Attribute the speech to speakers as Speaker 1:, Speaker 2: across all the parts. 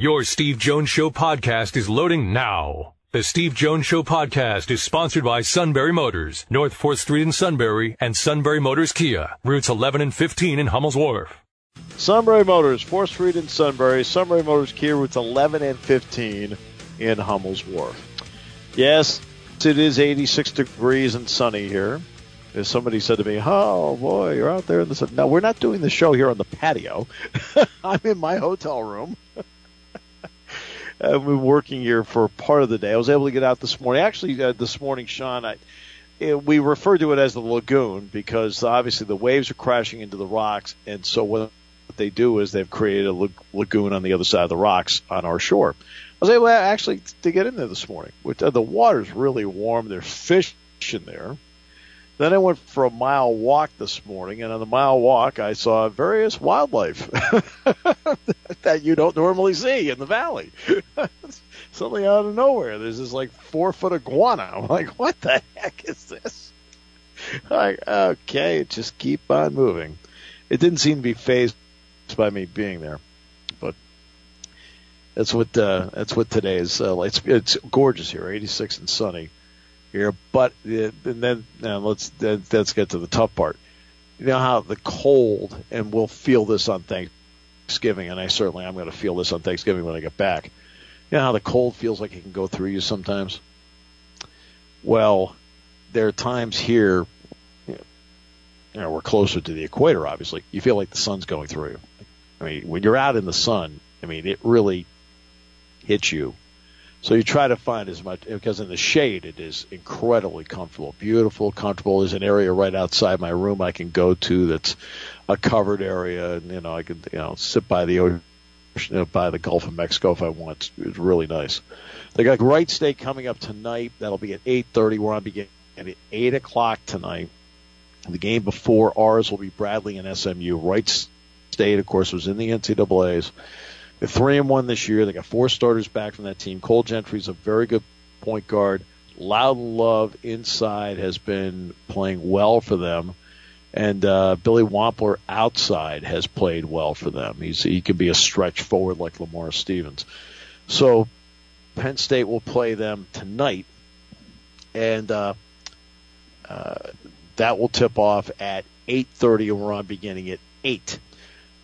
Speaker 1: Your Steve Jones Show podcast is loading now. The Steve Jones Show podcast is sponsored by Sunbury Motors, North 4th Street in Sunbury, and Sunbury Motors Kia, routes 11 and 15 in Hummel's Wharf.
Speaker 2: Sunbury Motors, 4th Street in Sunbury, Sunbury Motors Kia, routes 11 and 15 in Hummel's Wharf. Yes, it is 86 degrees and sunny here. As somebody said to me, "Oh boy, you're out there in the sun." No, we're not doing the show here on the patio. I'm in my hotel room. I've been working here for part of the day. I was able to get out this morning. Actually, uh, this morning, Sean, I, it, we refer to it as the lagoon because obviously the waves are crashing into the rocks, and so what they do is they've created a lagoon on the other side of the rocks on our shore. I was able actually to get in there this morning. Which, uh, the water's really warm. There's fish in there. Then I went for a mile walk this morning, and on the mile walk, I saw various wildlife that you don't normally see in the valley. Suddenly out of nowhere, there's this like four foot iguana. I'm like, what the heck is this? Like, okay, just keep on moving. It didn't seem to be fazed by me being there, but that's what uh, that's what today is. Uh, it's it's gorgeous here, 86 and sunny here. But uh, and then now let's let's get to the tough part. You know how the cold, and we'll feel this on Thanksgiving, and I certainly I'm going to feel this on Thanksgiving when I get back. You know how the cold feels like it can go through you sometimes. Well, there are times here. You know, we're closer to the equator. Obviously, you feel like the sun's going through you. I mean, when you're out in the sun, I mean, it really hits you so you try to find as much because in the shade it is incredibly comfortable, beautiful, comfortable. There's an area right outside my room I can go to that's a covered area, and you know I can you know sit by the ocean, you know, by the Gulf of Mexico if I want. It's really nice. They got Wright State coming up tonight. That'll be at 8:30. We're on beginning at 8 o'clock tonight. The game before ours will be Bradley and SMU. Wright State, of course, was in the NCAA's. They're three and one this year. They got four starters back from that team. Cole Gentry's a very good point guard. Loudon Love inside has been playing well for them, and uh, Billy Wampler outside has played well for them. He's he can be a stretch forward like Lamar Stevens. So Penn State will play them tonight, and uh, uh, that will tip off at 8:30, and we're on beginning at eight.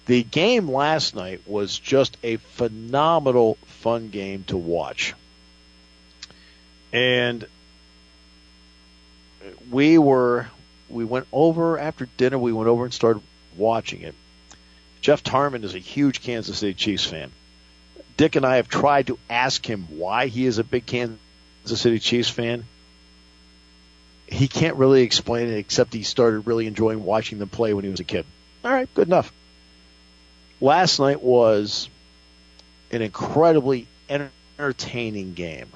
Speaker 2: The game last night was just a phenomenal, fun game to watch. And we were, we went over after dinner, we went over and started watching it. Jeff Tarman is a huge Kansas City Chiefs fan. Dick and I have tried to ask him why he is a big Kansas City Chiefs fan. He can't really explain it except he started really enjoying watching them play when he was a kid. All right, good enough last night was an incredibly entertaining game.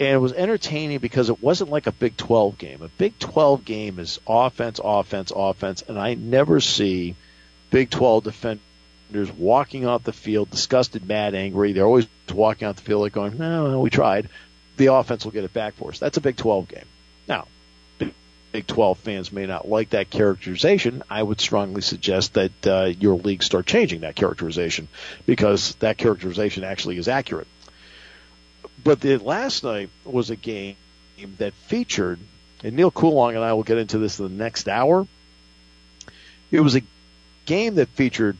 Speaker 2: And it was entertaining because it wasn't like a Big 12 game. A Big 12 game is offense, offense, offense, and I never see Big 12 defenders walking off the field disgusted, mad, angry. They're always walking off the field like going, no, no, we tried. The offense will get it back for us. That's a Big 12 game. Now, Big 12 fans may not like that characterization, I would strongly suggest that uh, your league start changing that characterization because that characterization actually is accurate. But the last night was a game that featured, and Neil Coolong and I will get into this in the next hour. It was a game that featured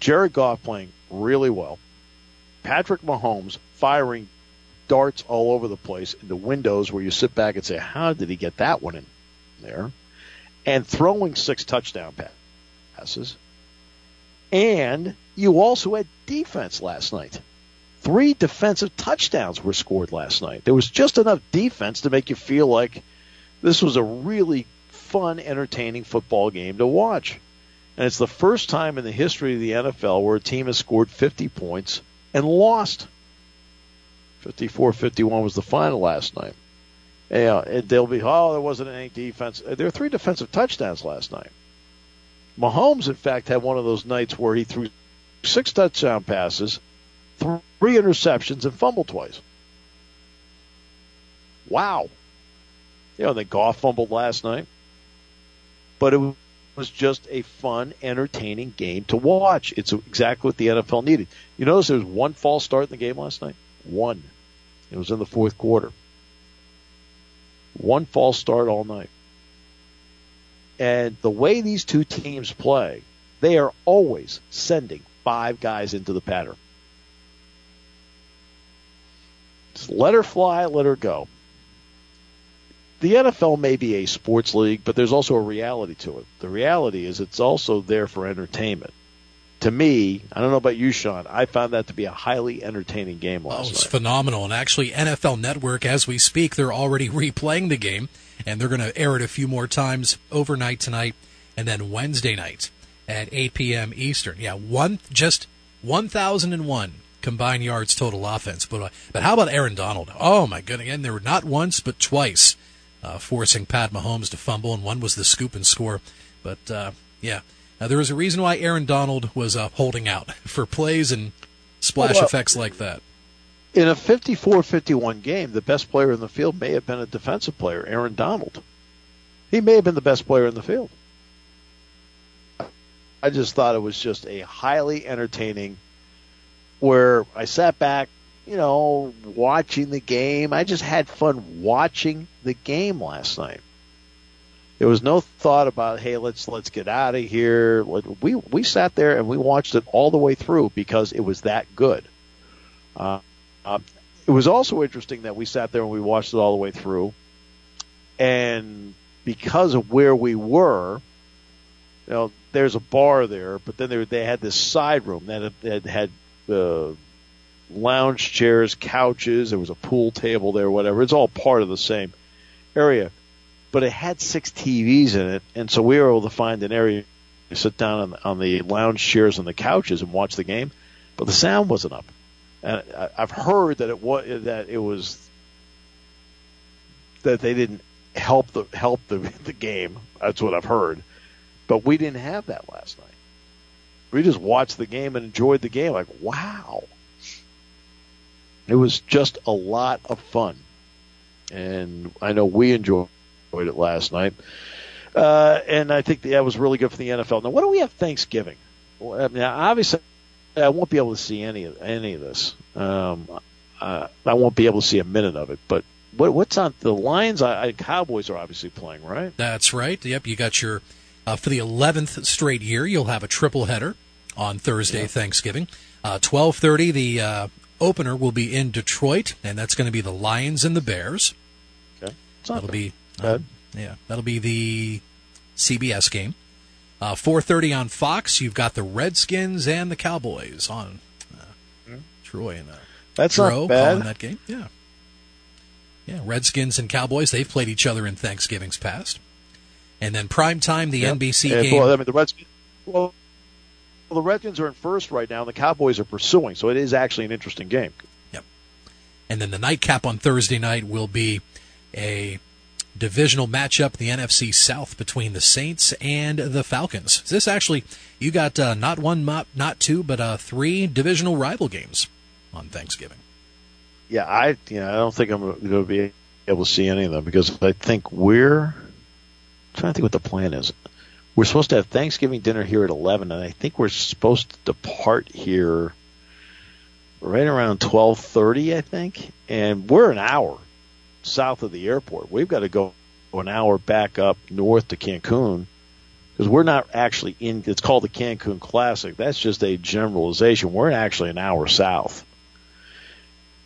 Speaker 2: Jared Goff playing really well, Patrick Mahomes firing darts all over the place into windows where you sit back and say, how did he get that one in? There and throwing six touchdown passes. And you also had defense last night. Three defensive touchdowns were scored last night. There was just enough defense to make you feel like this was a really fun, entertaining football game to watch. And it's the first time in the history of the NFL where a team has scored 50 points and lost. 54 51 was the final last night. Yeah, and they'll be, oh, there wasn't any defense. Uh, there were three defensive touchdowns last night. Mahomes, in fact, had one of those nights where he threw six touchdown passes, three interceptions, and fumbled twice. Wow. You know, the Goff fumbled last night. But it was just a fun, entertaining game to watch. It's exactly what the NFL needed. You notice there was one false start in the game last night? One. It was in the fourth quarter. One false start all night. And the way these two teams play, they are always sending five guys into the pattern. Just let her fly, let her go. The NFL may be a sports league, but there's also a reality to it. The reality is it's also there for entertainment. To me, I don't know about you, Sean, I found that to be a highly entertaining game last night.
Speaker 3: oh, it's
Speaker 2: night.
Speaker 3: phenomenal. And actually, NFL Network, as we speak, they're already replaying the game, and they're going to air it a few more times overnight tonight, and then Wednesday night at 8 p.m. Eastern. Yeah, one just 1,001 combined yards total offense. But uh, but how about Aaron Donald? Oh my goodness! Again, they were not once but twice uh, forcing Pat Mahomes to fumble, and one was the scoop and score. But uh, yeah, now, there was a reason why Aaron Donald was uh, holding out for plays and splash well, effects like that.
Speaker 2: In a 54-51 game, the best player in the field may have been a defensive player, Aaron Donald. He may have been the best player in the field. I just thought it was just a highly entertaining where I sat back, you know, watching the game. I just had fun watching the game last night. There was no thought about, hey, let's let's get out of here. We we sat there and we watched it all the way through because it was that good. Uh, uh, it was also interesting that we sat there and we watched it all the way through, and because of where we were, you know, there's a bar there, but then they, they had this side room that had, had uh, lounge chairs, couches. There was a pool table there, whatever. It's all part of the same area, but it had six TVs in it, and so we were able to find an area to sit down on, on the lounge chairs and the couches and watch the game. But the sound wasn't up, and I, I've heard that it was that it was that they didn't help the help the the game. That's what I've heard. But we didn't have that last night. We just watched the game and enjoyed the game. Like, wow. It was just a lot of fun. And I know we enjoyed it last night. Uh, and I think that was really good for the NFL. Now, what do we have Thanksgiving? Well, I mean, obviously, I won't be able to see any of any of this. Um, uh, I won't be able to see a minute of it. But what, what's on the Lions? I, I, Cowboys are obviously playing, right?
Speaker 3: That's right. Yep, you got your uh, for the 11th straight year, you'll have a triple header on Thursday, yeah. Thanksgiving. Uh, 12:30, the uh, opener will be in Detroit, and that's going to be the Lions and the Bears.
Speaker 2: Okay,
Speaker 3: that'll be uh, yeah, that'll be the CBS game. Uh, 4:30 on Fox, you've got the Redskins and the Cowboys on mm-hmm. Troy and uh,
Speaker 2: that's
Speaker 3: Dro
Speaker 2: not bad.
Speaker 3: that game. Yeah, yeah, Redskins and Cowboys. They've played each other in Thanksgiving's past. And then prime time, the yep. NBC
Speaker 2: and,
Speaker 3: game.
Speaker 2: Well, I mean, the Redskins. Well, the Redskins are in first right now, and the Cowboys are pursuing. So it is actually an interesting game.
Speaker 3: Yep. And then the nightcap on Thursday night will be a divisional matchup, the NFC South between the Saints and the Falcons. This actually, you got uh, not one, not two, but uh, three divisional rival games on Thanksgiving.
Speaker 2: Yeah, I, you know, I don't think I'm going to be able to see any of them because I think we're trying to think what the plan is. We're supposed to have Thanksgiving dinner here at 11, and I think we're supposed to depart here right around 12:30, I think. And we're an hour south of the airport. We've got to go an hour back up north to Cancun because we're not actually in. It's called the Cancun Classic. That's just a generalization. We're actually an hour south,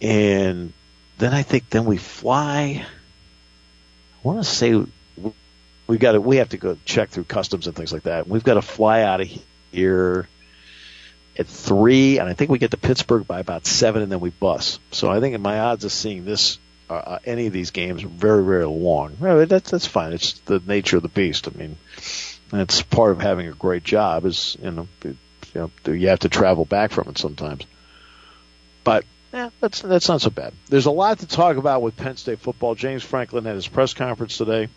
Speaker 2: and then I think then we fly. I want to say we got to we have to go check through customs and things like that. We've got to fly out of here at three, and I think we get to Pittsburgh by about seven, and then we bus. So I think my odds of seeing this uh, uh any of these games are very very long. Well, that's that's fine. It's the nature of the beast. I mean, that's part of having a great job is you know you know you have to travel back from it sometimes. But yeah, that's that's not so bad. There's a lot to talk about with Penn State football. James Franklin had his press conference today.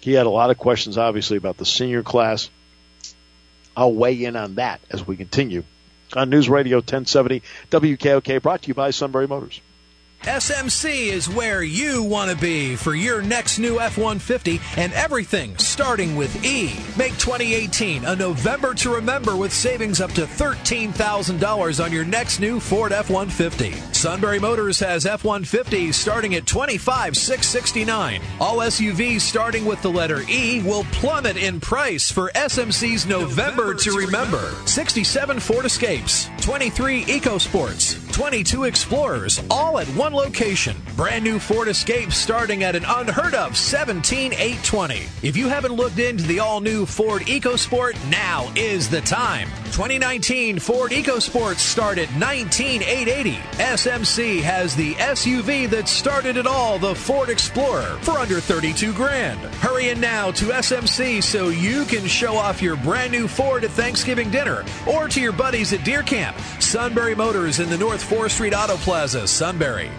Speaker 2: He had a lot of questions, obviously, about the senior class. I'll weigh in on that as we continue on News Radio 1070 WKOK, brought to you by Sunbury Motors.
Speaker 3: SMC is where you want to be for your next new F 150 and everything starting with E. Make 2018 a November to remember with savings up to $13,000 on your next new Ford F 150. Sunbury Motors has F 150s starting at $25,669. All SUVs starting with the letter E will plummet in price for SMC's November, to remember. 67 Ford Escapes, 23 EcoSports, 22 Explorers, all at one location. Brand new Ford Escape starting at an unheard of 17820. If you haven't looked into the all new Ford EcoSport, now is the time. 2019 Ford EcoSports start at 19880. SMC has the SUV that started it all, the Ford Explorer, for under 32 grand. Hurry in now to SMC so you can show off your brand new Ford at Thanksgiving dinner or to your buddies at Deer Camp. Sunbury Motors in the North 4th Street Auto Plaza, Sunbury.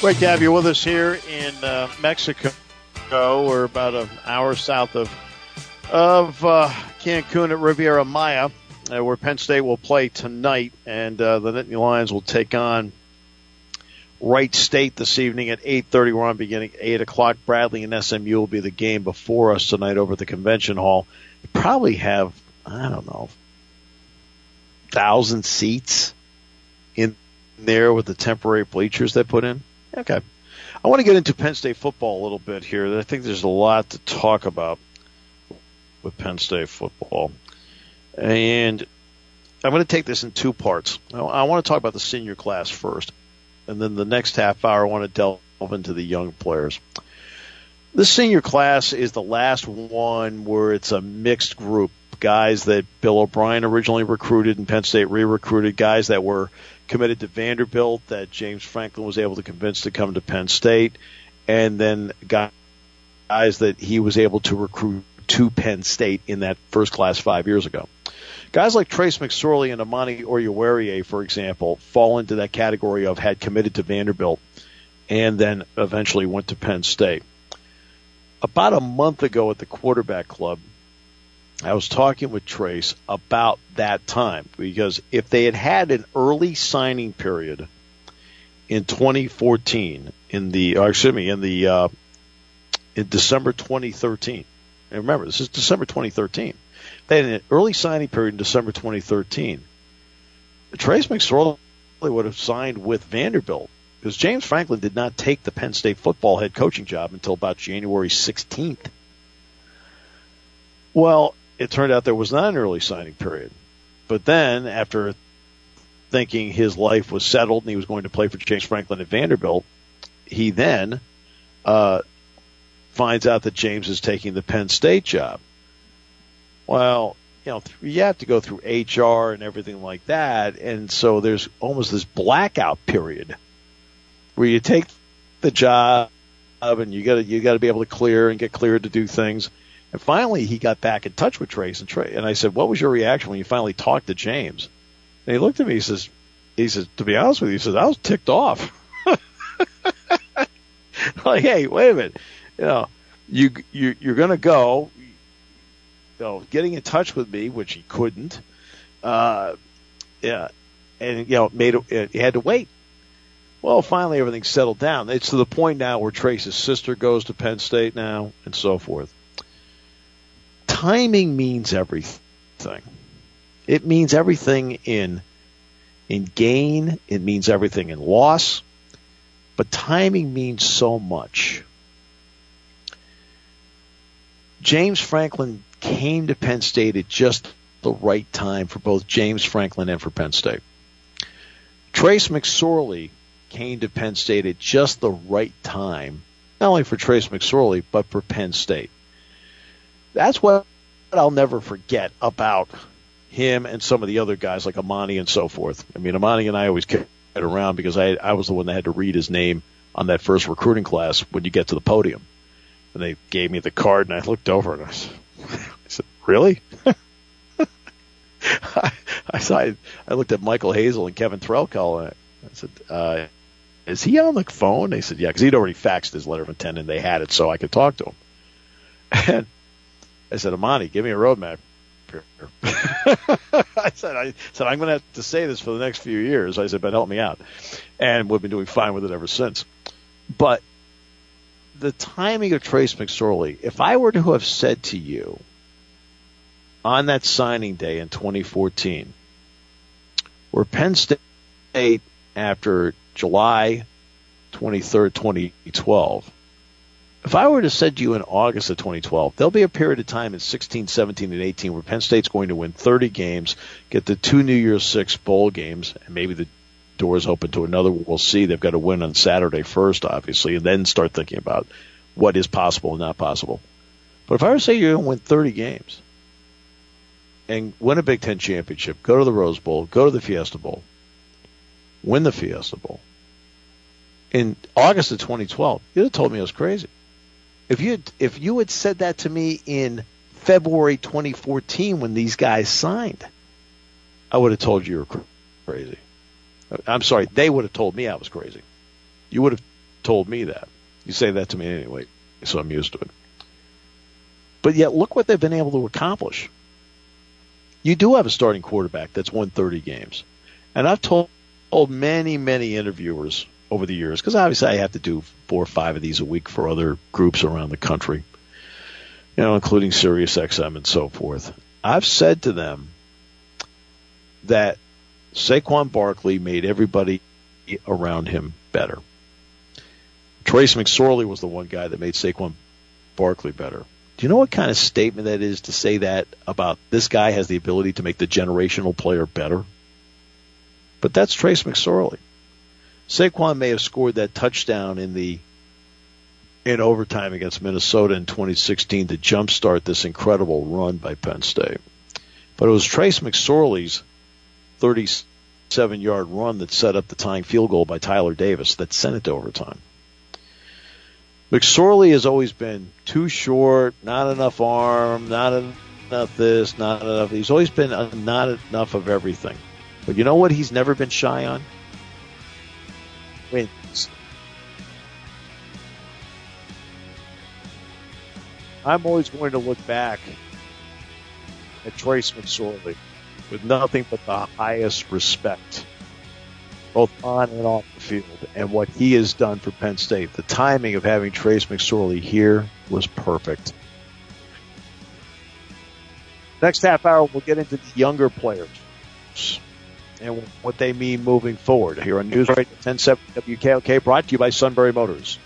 Speaker 2: Great to have you with us here in uh, Mexico. We're about an hour south of of uh, Cancun at Riviera Maya, uh, where Penn State will play tonight, and uh, the Nittany Lions will take on Wright State this evening at 8:30. We're on beginning 8 o'clock. Bradley and SMU will be the game before us tonight over at the convention hall. You Probably have I don't know thousand seats in there with the temporary bleachers they put in. Okay. I want to get into Penn State football a little bit here. I think there's a lot to talk about with Penn State football. And I'm going to take this in two parts. I want to talk about the senior class first. And then the next half hour, I want to delve into the young players. The senior class is the last one where it's a mixed group. Guys that Bill O'Brien originally recruited and Penn State re-recruited, guys that were committed to Vanderbilt that James Franklin was able to convince to come to Penn State, and then guys that he was able to recruit to Penn State in that first class five years ago. Guys like Trace McSorley and Amani Oruwariye, for example, fall into that category of had committed to Vanderbilt and then eventually went to Penn State. About a month ago at the quarterback club, I was talking with Trace about that time because if they had had an early signing period in 2014, in the excuse me, in the uh, in December 2013, and remember this is December 2013. They had an early signing period in December 2013. Trace McSorley would have signed with Vanderbilt because James Franklin did not take the Penn State football head coaching job until about January 16th. Well, it turned out there was not an early signing period. But then, after thinking his life was settled and he was going to play for James Franklin at Vanderbilt, he then uh, finds out that James is taking the Penn State job. Well, you know, you have to go through HR and everything like that, and so there's almost this blackout period where you take the job and you got to you got to be able to clear and get cleared to do things. And finally, he got back in touch with Trace and Trace, and I said, "What was your reaction when you finally talked to James?" And he looked at me. He says, "He says to be honest with you, he says I was ticked off. like, hey, wait a minute, you know, you you you're to go, you know, getting in touch with me, which he couldn't, uh, yeah, and you know, made it, he had to wait." Well, finally everything's settled down. It's to the point now where Trace's sister goes to Penn State now, and so forth timing means everything. It means everything in in gain, it means everything in loss, but timing means so much. James Franklin came to Penn State at just the right time for both James Franklin and for Penn State. Trace McSorley came to Penn State at just the right time, not only for Trace McSorley, but for Penn State. That's what I'll never forget about him and some of the other guys like Amani and so forth. I mean, Amani and I always get around because I I was the one that had to read his name on that first recruiting class when you get to the podium. And they gave me the card and I looked over and I said, I said really? I, I, saw, I looked at Michael Hazel and Kevin Threlkel and I said, uh, is he on the phone? They said, yeah, because he'd already faxed his letter of intent and they had it so I could talk to him. And I said, Amani, give me a roadmap. I said, I said, I'm going to have to say this for the next few years. I said, but help me out. And we've been doing fine with it ever since. But the timing of Trace McSorley, if I were to have said to you on that signing day in 2014, where Penn State, after July 23rd, 2012, if I were to say to you in August of 2012, there'll be a period of time in 16, 17, and 18 where Penn State's going to win 30 games, get the two New Year's Six bowl games, and maybe the doors open to another. We'll see. They've got to win on Saturday first, obviously, and then start thinking about what is possible and not possible. But if I were to say you're going to win 30 games and win a Big Ten championship, go to the Rose Bowl, go to the Fiesta Bowl, win the Fiesta Bowl, in August of 2012, you'd have told me I was crazy. If you if you had said that to me in February 2014 when these guys signed, I would have told you you were crazy. I'm sorry, they would have told me I was crazy. You would have told me that. You say that to me anyway, so I'm used to it. But yet, look what they've been able to accomplish. You do have a starting quarterback that's won 30 games. And I've told, told many, many interviewers over the years, because obviously I have to do four or five of these a week for other groups around the country, you know, including Sirius XM and so forth. I've said to them that Saquon Barkley made everybody around him better. Trace McSorley was the one guy that made Saquon Barkley better. Do you know what kind of statement that is to say that about this guy has the ability to make the generational player better? But that's Trace McSorley. Saquon may have scored that touchdown in the in overtime against Minnesota in 2016 to jumpstart this incredible run by Penn State. But it was Trace McSorley's 37 yard run that set up the tying field goal by Tyler Davis that sent it to overtime. McSorley has always been too short, not enough arm, not enough this, not enough. He's always been not enough of everything. But you know what he's never been shy on? Wins. I'm always going to look back at Trace McSorley with nothing but the highest respect, both on and off the field, and what he has done for Penn State. The timing of having Trace McSorley here was perfect. Next half hour, we'll get into the younger players and what they mean moving forward. Here on News Radio 1070 WKOK, brought to you by Sunbury Motors.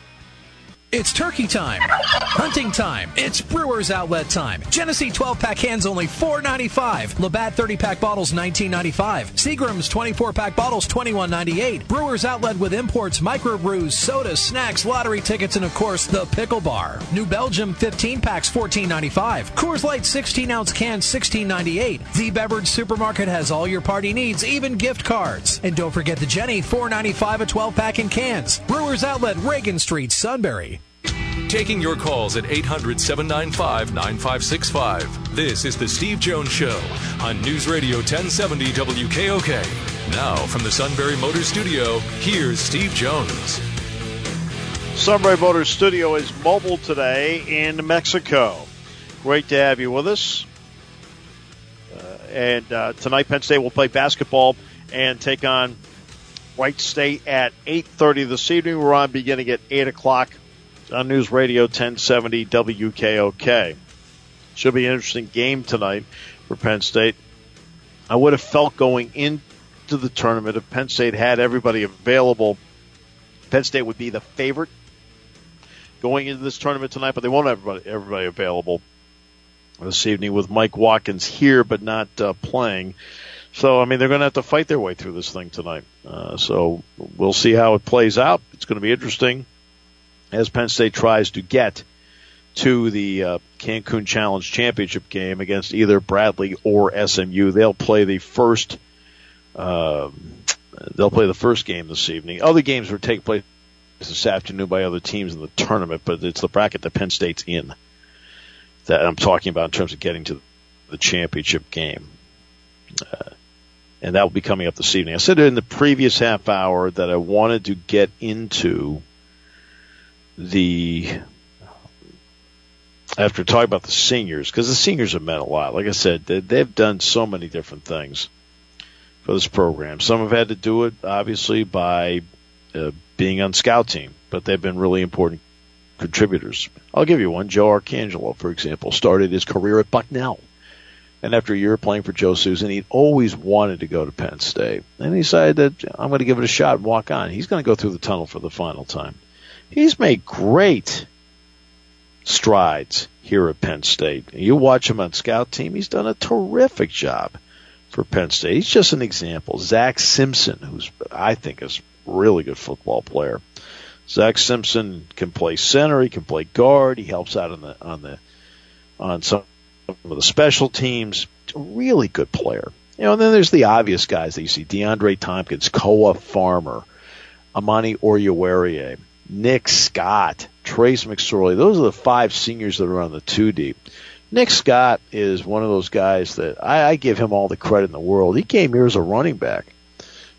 Speaker 4: It's turkey time, hunting time. It's Brewers Outlet time. Genesee 12 pack cans only $4.95. Labatt 30 pack bottles $19.95. Seagram's 24 pack bottles $21.98. Brewers Outlet with imports, microbrews, sodas, snacks, lottery tickets, and of course the pickle bar. New Belgium 15 packs $14.95. Coors Light 16 ounce cans $16.98. The Beverage Supermarket has all your party needs, even gift cards. And don't forget the Genny $4.95 a 12 pack in cans. Brewers Outlet, Reagan Street, Sunbury.
Speaker 1: Taking your calls at 800 795 9565. This is The Steve Jones Show on News Radio 1070 WKOK. Now, from the Sunbury Motors Studio, here's Steve Jones.
Speaker 2: Sunbury Motors Studio is mobile today in Mexico. Great to have you with us. Uh, and uh, tonight, Penn State will play basketball and take on Wright State at 8.30 this evening. We're on beginning at 8 o'clock on News Radio 1070 WKOK. Should be an interesting game tonight for Penn State. I would have felt going into the tournament if Penn State had everybody available. Penn State would be the favorite going into this tournament tonight, but they won't have everybody, everybody available this evening with Mike Watkins here but not uh, playing. So, I mean, they're going to have to fight their way through this thing tonight. Uh, so we'll see how it plays out. It's going to be interesting as Penn State tries to get to the uh, Cancun Challenge Championship game against either Bradley or SMU. They'll play the first. Uh, they'll play the first game this evening. Other games will take place this afternoon by other teams in the tournament, but it's the bracket that Penn State's in that I'm talking about in terms of getting to the championship game. Uh, and that will be coming up this evening. I said in the previous half hour that I wanted to get into the after talking about the seniors, because the seniors have meant a lot. Like I said, they, have done so many different things for this program. Some have had to do it, obviously, by uh, being on scout team, but they've been really important contributors. I'll give you one. Joe Arcangelo, for example, started his career at Bucknell. And after a year playing for Joe Susan, he'd always wanted to go to Penn State. And he decided that I'm going to give it a shot and walk on. He's going to go through the tunnel for the final time. He's made great strides here at Penn State. You watch him on scout team, he's done a terrific job for Penn State. He's just an example. Zach Simpson, who's I think is a really good football player. Zach Simpson can play center, he can play guard, he helps out on the on the on some of the special teams. A really good player. You know, and then there's the obvious guys that you see: DeAndre Thompkins, Koa Farmer, Amani Oruwariye, Nick Scott, Trace McSorley. Those are the five seniors that are on the two deep. Nick Scott is one of those guys that I, I give him all the credit in the world. He came here as a running back.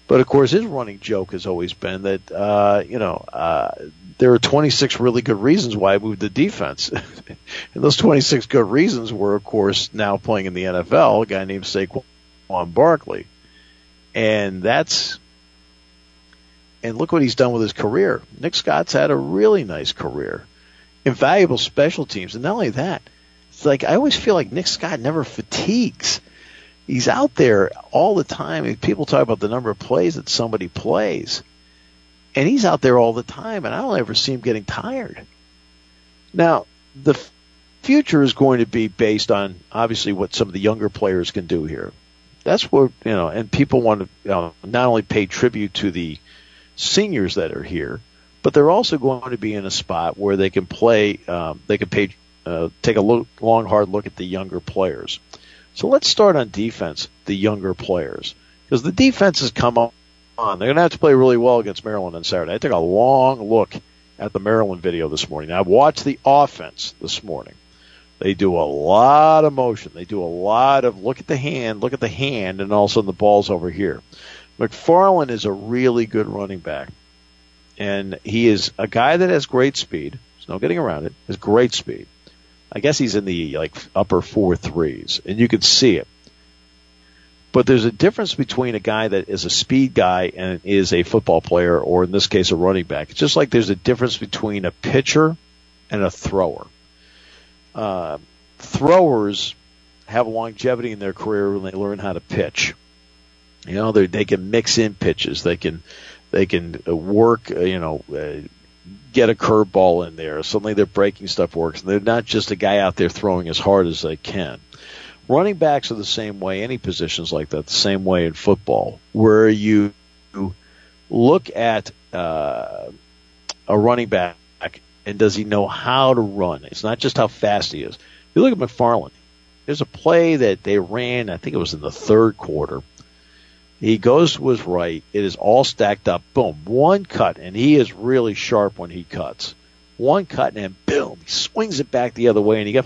Speaker 2: But of course, his running joke has always been that uh, you know uh, there are 26 really good reasons why I moved the defense, and those 26 good reasons were, of course, now playing in the NFL. A guy named Saquon Barkley, and that's and look what he's done with his career. Nick Scott's had a really nice career, invaluable special teams, and not only that, it's like I always feel like Nick Scott never fatigues he's out there all the time. People talk about the number of plays that somebody plays, and he's out there all the time, and I don't ever see him getting tired. Now, the future is going to be based on obviously what some of the younger players can do here. That's what you know, and people want to you know, not only pay tribute to the seniors that are here, but they're also going to be in a spot where they can play. Um, they can pay, uh, take a look, long, hard look at the younger players. So let's start on defense, the younger players, because the defense has come on. They're going to have to play really well against Maryland on Saturday. I took a long look at the Maryland video this morning. I watched the offense this morning. They do a lot of motion. They do a lot of look at the hand, look at the hand, and all of a sudden the ball's over here. McFarland is a really good running back. And he is a guy that has great speed. There's no getting around it. Has great speed. I guess he's in the like upper four threes, and you can see it. But there's a difference between a guy that is a speed guy and is a football player, or in this case, a running back. It's just like there's a difference between a pitcher and a thrower. Uh, throwers have longevity in their career when they learn how to pitch. You know, they they can mix in pitches. They can they can work. Uh, you know, uh, get a curveball in there. Suddenly their breaking stuff works. And they're not just a guy out there throwing as hard as they can. Running backs are the same way, any positions like that, the same way in football, where you look at uh, a running back and does he know how to run? It's not just how fast he is. You look at McFarland. There's a play that they ran, I think it was in the third quarter, he goes to his right. It is all stacked up. Boom. One cut, and he is really sharp when he cuts. One cut, and boom, he swings it back the other way, and he got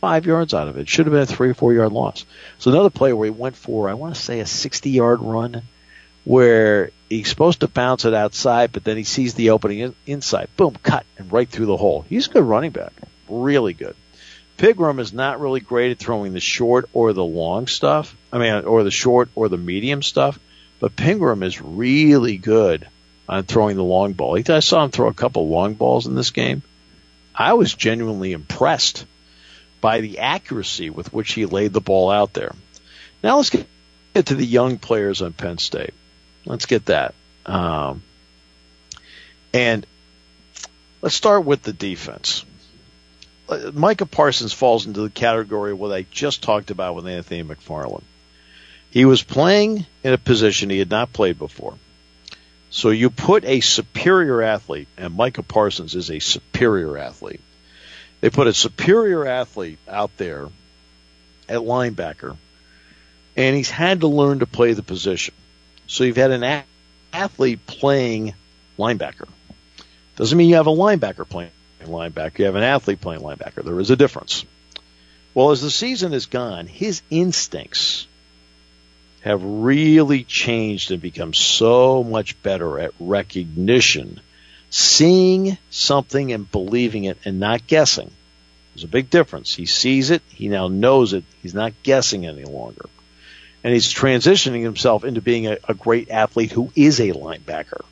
Speaker 2: five yards out of it. Should have been a three or four yard loss. So another play where he went for, I want to say, a 60 yard run where he's supposed to bounce it outside, but then he sees the opening inside. Boom, cut, and right through the hole. He's a good running back. Really good. Pigrome is not really great at throwing the short or the long stuff. I mean, or the short or the medium stuff. But Pigrome is really good on throwing the long ball. I saw him throw a couple long balls in this game. I was genuinely impressed by the accuracy with which he laid the ball out there. Now let's get to the young players on Penn State. Let's get that. Um, and let's start with the defense. Uh, Micah Parsons falls into the category of what I just talked about with Anthony McFarland. He was playing in a position he had not played before. So you put a superior athlete, and Micah Parsons is a superior athlete. They put a superior athlete out there at linebacker, and he's had to learn to play the position. So you've had an athlete playing linebacker. Doesn't mean you have a linebacker playing linebacker. You have an athlete playing linebacker. There is a difference. Well, as the season has gone, his instincts have really changed and become so much better at recognition, seeing something and believing it and not guessing. There's a big difference. He sees it. He now knows it. He's not guessing any longer. And he's transitioning himself into being a, a great athlete who is a linebacker.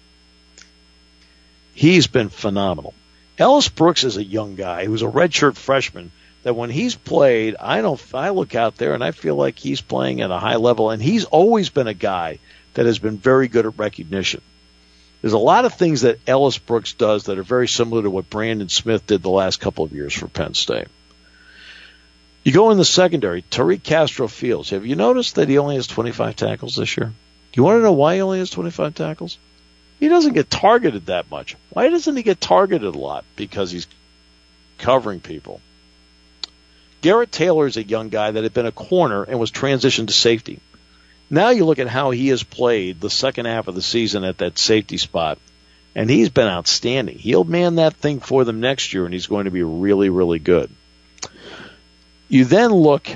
Speaker 2: He's been phenomenal. Ellis Brooks is a young guy who's a redshirt freshman that when he's played, I don't, I look out there and I feel like he's playing at a high level and he's always been a guy that has been very good at recognition. There's a lot of things that Ellis Brooks does that are very similar to what Brandon Smith did the last couple of years for Penn State. You go in the secondary, Tariq Castro Fields. Have you noticed that he only has 25 tackles this year? You want to know why he only has 25 tackles? He doesn't get targeted that much. Why doesn't he get targeted a lot? Because he's covering people. Garrett Taylor is a young guy that had been a corner and was transitioned to safety. Now you look at how he has played the second half of the season at that safety spot, and he's been outstanding. He'll man that thing for them next year, and he's going to be really, really good. You then look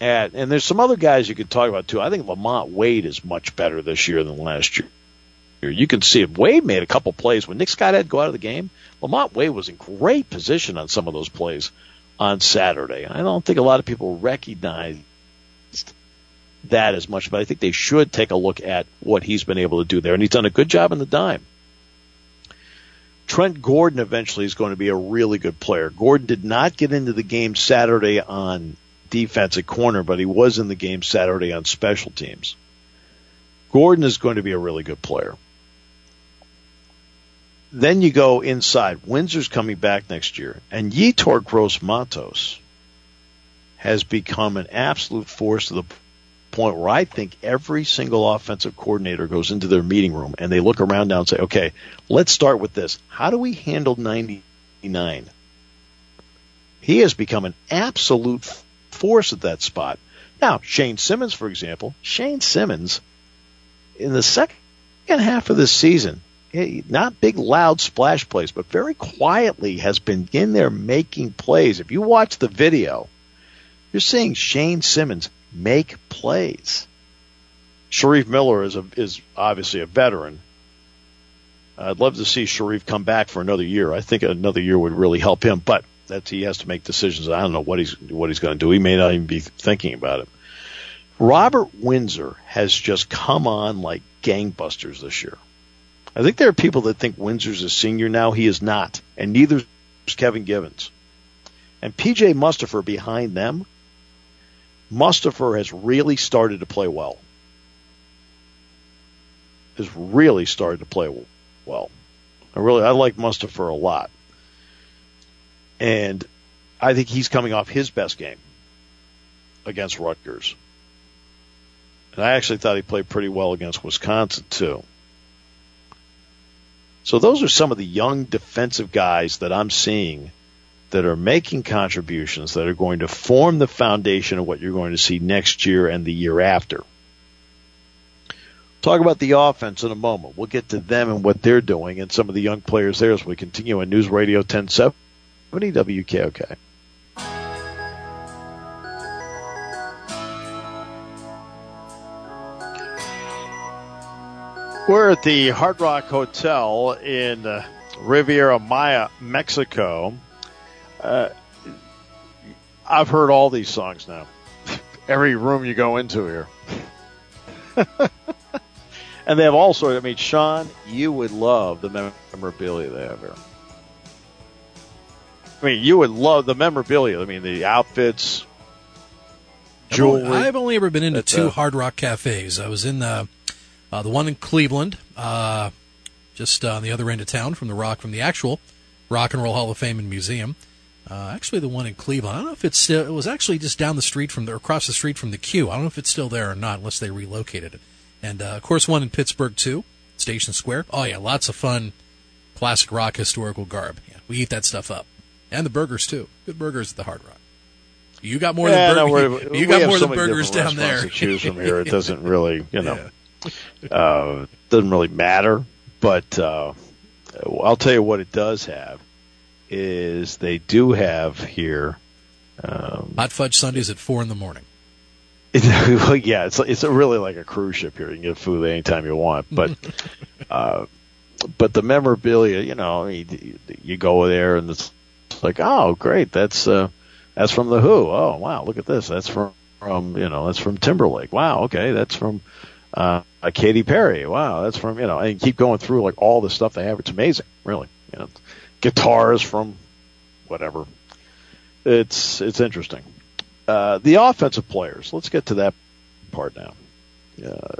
Speaker 2: at, and there's some other guys you could talk about too. I think Lamont Wade is much better this year than last year. You can see it. Wade made a couple plays when Nick Scott had to go out of the game. Lamont Wade was in great position on some of those plays on Saturday. I don't think a lot of people recognized that as much, but I think they should take a look at what he's been able to do there. And he's done a good job in the dime. Trent Gordon eventually is going to be a really good player. Gordon did not get into the game Saturday on defense at corner, but he was in the game Saturday on special teams. Gordon is going to be a really good player. Then you go inside. Windsor's coming back next year, and Yetur Gross Matos has become an absolute force to the point where I think every single offensive coordinator goes into their meeting room and they look around now and say, okay, let's start with this. How do we handle 99? He has become an absolute force at that spot. Now, Shane Simmons, for example, Shane Simmons, in the second half of this season, Eh, not big loud splash plays, but very quietly has been in there making plays. If you watch the video, you're seeing Shane Simmons make plays. Shareef Miller is a, is obviously a veteran. I'd love to see Shareef come back for another year. I think another year would really help him, but that he has to make decisions. I don't know what he's what he's going to do. He may not even be thinking about it. Robert Windsor has just come on like gangbusters this year. I think there are people that think Windsor's a senior now. He is not, and neither is Kevin Givens. And PJ Mustipher behind them Mustipher has really started to play well. Has really started to play well. I really I like Mustipher a lot, and I think he's coming off his best game against Rutgers. And I actually thought he played pretty well against Wisconsin too. So those are some of the young defensive guys that I'm seeing that are making contributions that are going to form the foundation of what you're going to see next year and the year after. Talk about the offense in a moment. We'll get to them and what they're doing and some of the young players there as we continue on News Radio 1070 WKOK. We're at the Hard Rock Hotel in uh, Riviera Maya, Mexico. Uh, I've heard all these songs now. Every room you go into here. and they have all sorts. I mean, Sean, you would love the memorabilia they have here. I mean, you would love the memorabilia. I mean, the outfits, jewelry.
Speaker 3: I've only ever been into two Hard Rock cafes. I was in the the one in Cleveland, uh, just on the other end of town from the rock from the actual Rock and Roll Hall of Fame and Museum. Uh, actually, the one in Cleveland. I don't know if it's still. It was actually just down the street from the, across the street from the Q. I don't know if it's still there or not, unless they relocated it. And uh, of course, one in Pittsburgh too, Station Square. Oh yeah, lots of fun, classic rock historical garb. Yeah, we eat that stuff up, and the burgers too. Good burgers at the Hard Rock. You got more yeah, than burgers. No, you got more so than burgers down there.
Speaker 2: To choose from here, it doesn't really, you know, yeah. Uh, doesn't really matter. But uh, I'll tell you what it does have is they do have here
Speaker 3: um, hot fudge sundaes at four in the morning.
Speaker 2: yeah, it's it's really like a cruise ship here. You can get food anytime you want, but uh, but the memorabilia, you know, you, you go there and it's like, oh, great, that's uh, That's from the Who. Oh wow, look at this. That's from from you know that's from Timberlake. Wow, okay, that's from uh, Katy Perry. Wow, that's from you know, and keep going through like all the stuff they have. It's amazing, really. You know, guitars from whatever. It's it's interesting. Uh, the offensive players. Let's get to that part now. Uh,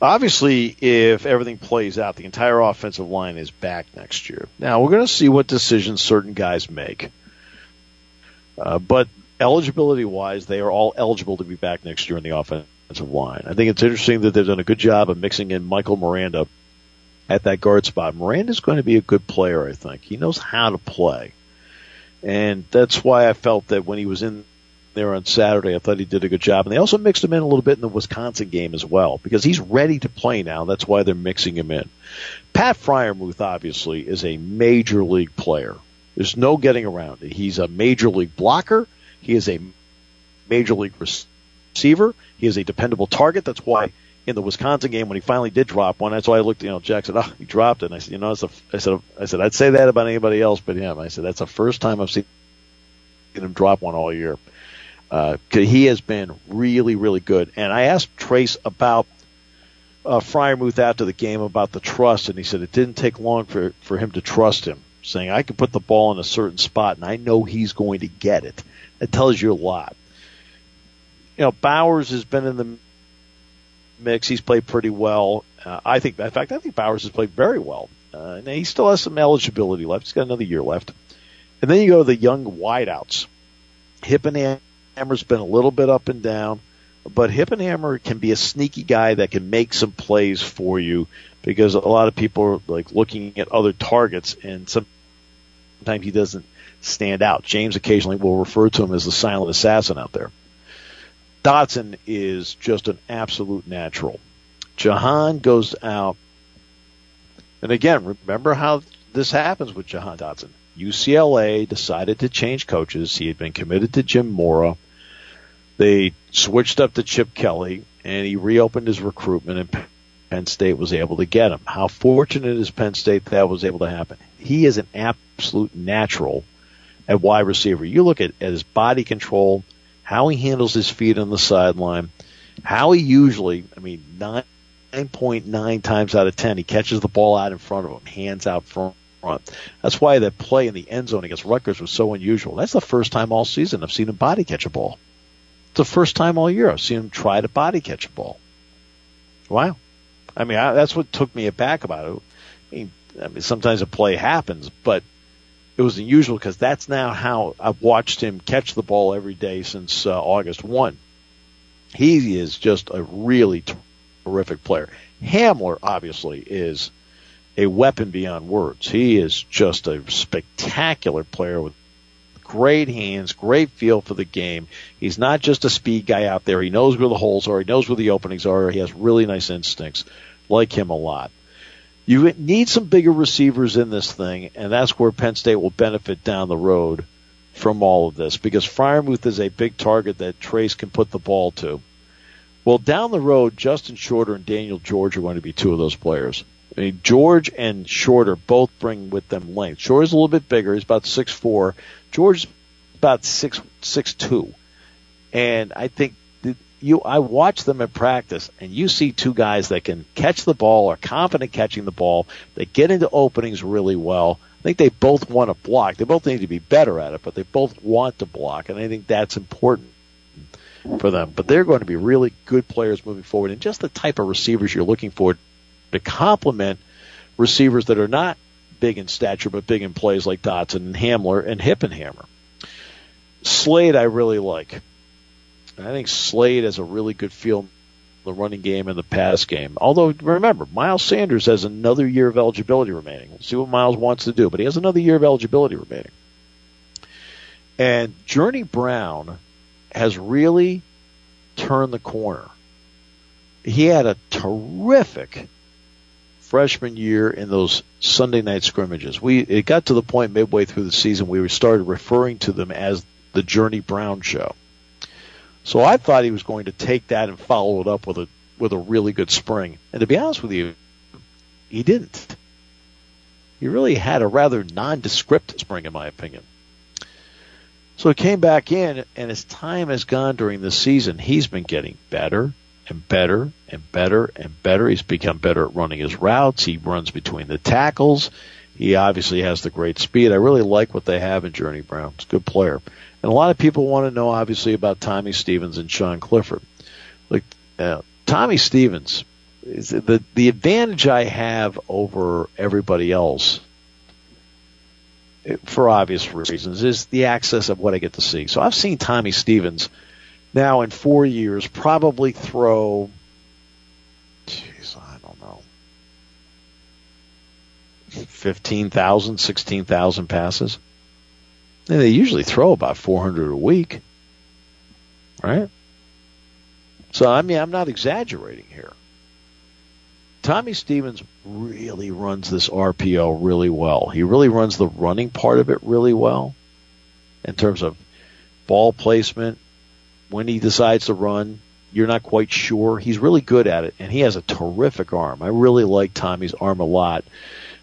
Speaker 2: obviously, if everything plays out, the entire offensive line is back next year. Now we're going to see what decisions certain guys make. Uh, but eligibility wise, they are all eligible to be back next year in the offensive line. I think it's interesting that they've done a good job of mixing in Michael Miranda at that guard spot. Miranda's going to be a good player, I think. He knows how to play. And that's why I felt that when he was in there on Saturday, I thought he did a good job. And they also mixed him in a little bit in the Wisconsin game as well, because he's ready to play now. That's why they're mixing him in. Pat Freiermuth, obviously, is a major league player. There's no getting around it. He's a major league blocker. He is a major league receiver. He is a dependable target. That's why in the Wisconsin game when he finally did drop one, that's why I looked, you know, Jack said, oh, he dropped it. And I said, you know, it's a, I said, I said, I'd say that about anybody else but him. I said, that's the first time I've seen him drop one all year. Uh, he has been really, really good. And I asked Trace about uh, Freiermuth after the game about the trust, and he said it didn't take long for for him to trust him saying I can put the ball in a certain spot and I know he's going to get it. That tells you a lot. You know, Bowers has been in the mix. He's played pretty well. Uh, I think, in fact, I think Bowers has played very well. Uh, and he still has some eligibility left. He's got another year left. And then you go to the young wideouts. Hippenhammer's been a little bit up and down, but Hippenhammer can be a sneaky guy that can make some plays for you because a lot of people are like looking at other targets and sometimes he doesn't stand out. James occasionally will refer to him as the silent assassin out there. Dotson is just an absolute natural. Jahan goes out, and again, remember how this happens with Jahan Dotson. UCLA decided to change coaches. He had been committed to Jim Mora. They switched up to Chip Kelly, and he reopened his recruitment, and Penn State was able to get him. How fortunate is Penn State that was able to happen? He is an absolute natural at wide receiver. You look at, at his body control, how he handles his feet on the sideline, how he usually, I mean, 9.9 times out of 10, he catches the ball out in front of him, hands out front. That's why that play in the end zone against Rutgers was so unusual. That's the first time all season I've seen him body catch a ball. It's the first time all year I've seen him try to body catch a ball. Wow. I mean, I, that's what took me aback about it. I mean, I mean, sometimes a play happens, but it was unusual because that's now how I've watched him catch the ball every day since uh, August 1. He is just a really terrific player. Hamler, obviously, is a weapon beyond words. He is just a spectacular player with great hands, great feel for the game. He's not just a speed guy out there. He knows where the holes are. He knows where the openings are. He has really nice instincts. Like him a lot. You need some bigger receivers in this thing, and that's where Penn State will benefit down the road from all of this because Freiermuth is a big target that Trace can put the ball to. Well, down the road, Justin Shorter and Daniel George are going to be two of those players. I mean, George and Shorter both bring with them length. Shorter's a little bit bigger; he's about six four. George's about six six two, and I think you I watch them in practice and you see two guys that can catch the ball are confident catching the ball. They get into openings really well. I think they both want to block. They both need to be better at it, but they both want to block and I think that's important for them. But they're going to be really good players moving forward and just the type of receivers you're looking for to complement receivers that are not big in stature but big in plays like Dotson and Hamler and Hippenhammer. Slade I really like. I think Slade has a really good feel the running game and the pass game. Although remember, Miles Sanders has another year of eligibility remaining. We'll see what Miles wants to do, but he has another year of eligibility remaining. And Journey Brown has really turned the corner. He had a terrific freshman year in those Sunday night scrimmages. We it got to the point midway through the season we started referring to them as the Journey Brown show. So I thought he was going to take that and follow it up with a with a really good spring. And to be honest with you, he didn't. He really had a rather nondescript spring, in my opinion. So he came back in, and as time has gone during the season, he's been getting better and better and better and better. He's become better at running his routes. He runs between the tackles. He obviously has the great speed. I really like what they have in Journey Brown. He's a good player. And a lot of people want to know, obviously, about Tommy Stevens and Sean Clifford. Like, uh, Tommy Stevens, is the, the advantage I have over everybody else for obvious reasons, is the access of what I get to see. So I've seen Tommy Stevens now in four years probably throw, jeez, I don't know, 15,000, 16,000 passes. And they usually throw about 400 a week, right? So, I mean, I'm not exaggerating here. Tommy Stevens really runs this RPO really well. He really runs the running part of it really well in terms of ball placement. When he decides to run, you're not quite sure. He's really good at it, and he has a terrific arm. I really like Tommy's arm a lot.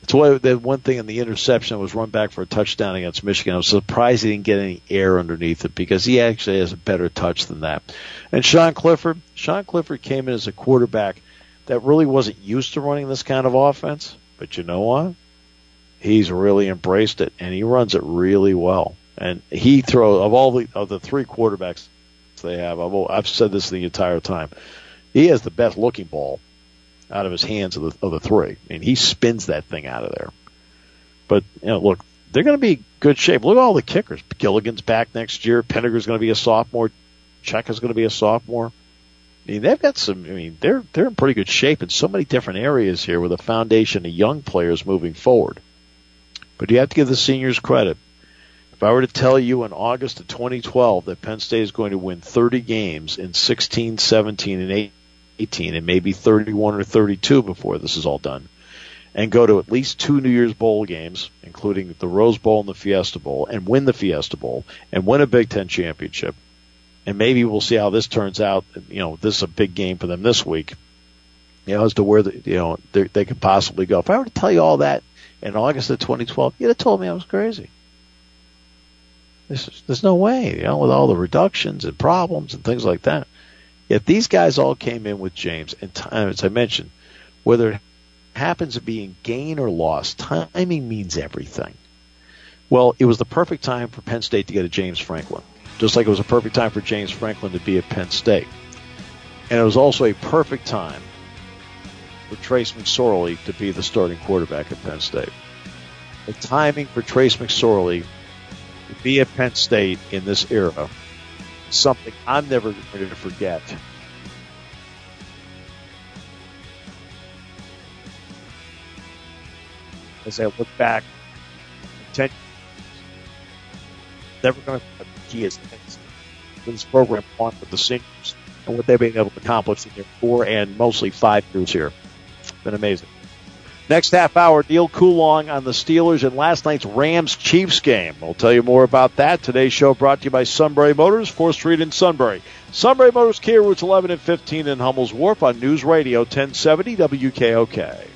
Speaker 2: It's why the one thing in the interception was run back for a touchdown against Michigan. I was surprised he didn't get any air underneath it because he actually has a better touch than that. And Sean Clifford, Sean Clifford came in as a quarterback – that really wasn't used to running this kind of offense. But you know what? He's really embraced it and he runs it really well. And he throws of all the of the three quarterbacks they have. I've, I've said this the entire time. He has the best looking ball out of his hands of the of the three, and he spins that thing out of there. But you know, look, they're going to be good shape. Look at all the kickers. Gillikin's back next year. Pinegar's going to be a sophomore. Check is going to be a sophomore. I mean, they've got some. I mean, they're they're in pretty good shape in so many different areas here with a foundation of young players moving forward. But you have to give the seniors credit. If I were to tell you in August of 2012 that Penn State is going to win 30 games in 16, 17, and 18, and maybe 31 or 32 before this is all done, and go to at least two New Year's Bowl games, including the Rose Bowl and the Fiesta Bowl, and win the Fiesta Bowl, and win a Big Ten championship, and maybe we'll see how this turns out. You know, this is a big game for them this week. You know, as to where the, you know they could possibly go. If I were to tell you all that in August of 2012, you'd have told me I was crazy. There's no way, you know, with all the reductions and problems and things like that. Yet these guys all came in with James, and time, as I mentioned, whether it happens to be in gain or loss, timing means everything. Well, it was the perfect time for Penn State to get a James Franklin just like it was a perfect time for James Franklin to be at Penn State. And it was also a perfect time for Trace McSorley to be the starting quarterback at Penn State. The timing for Trace McSorley to be at Penn State in this era something I'm never going to forget. As I look back, 10 never going to he is this program on with the seniors and what they've been able to accomplish in their four and mostly five years here. It's Been amazing. Next half hour, Neal Coolong on the Steelers and last night's Rams Chiefs game. We'll tell you more about that. Today's show brought to you by Sunbury Motors, 4th Street in Sunbury. Sunbury Motors Kia routes 11 and 15 in Hummel's Wharf on News Radio 1070 WKOK.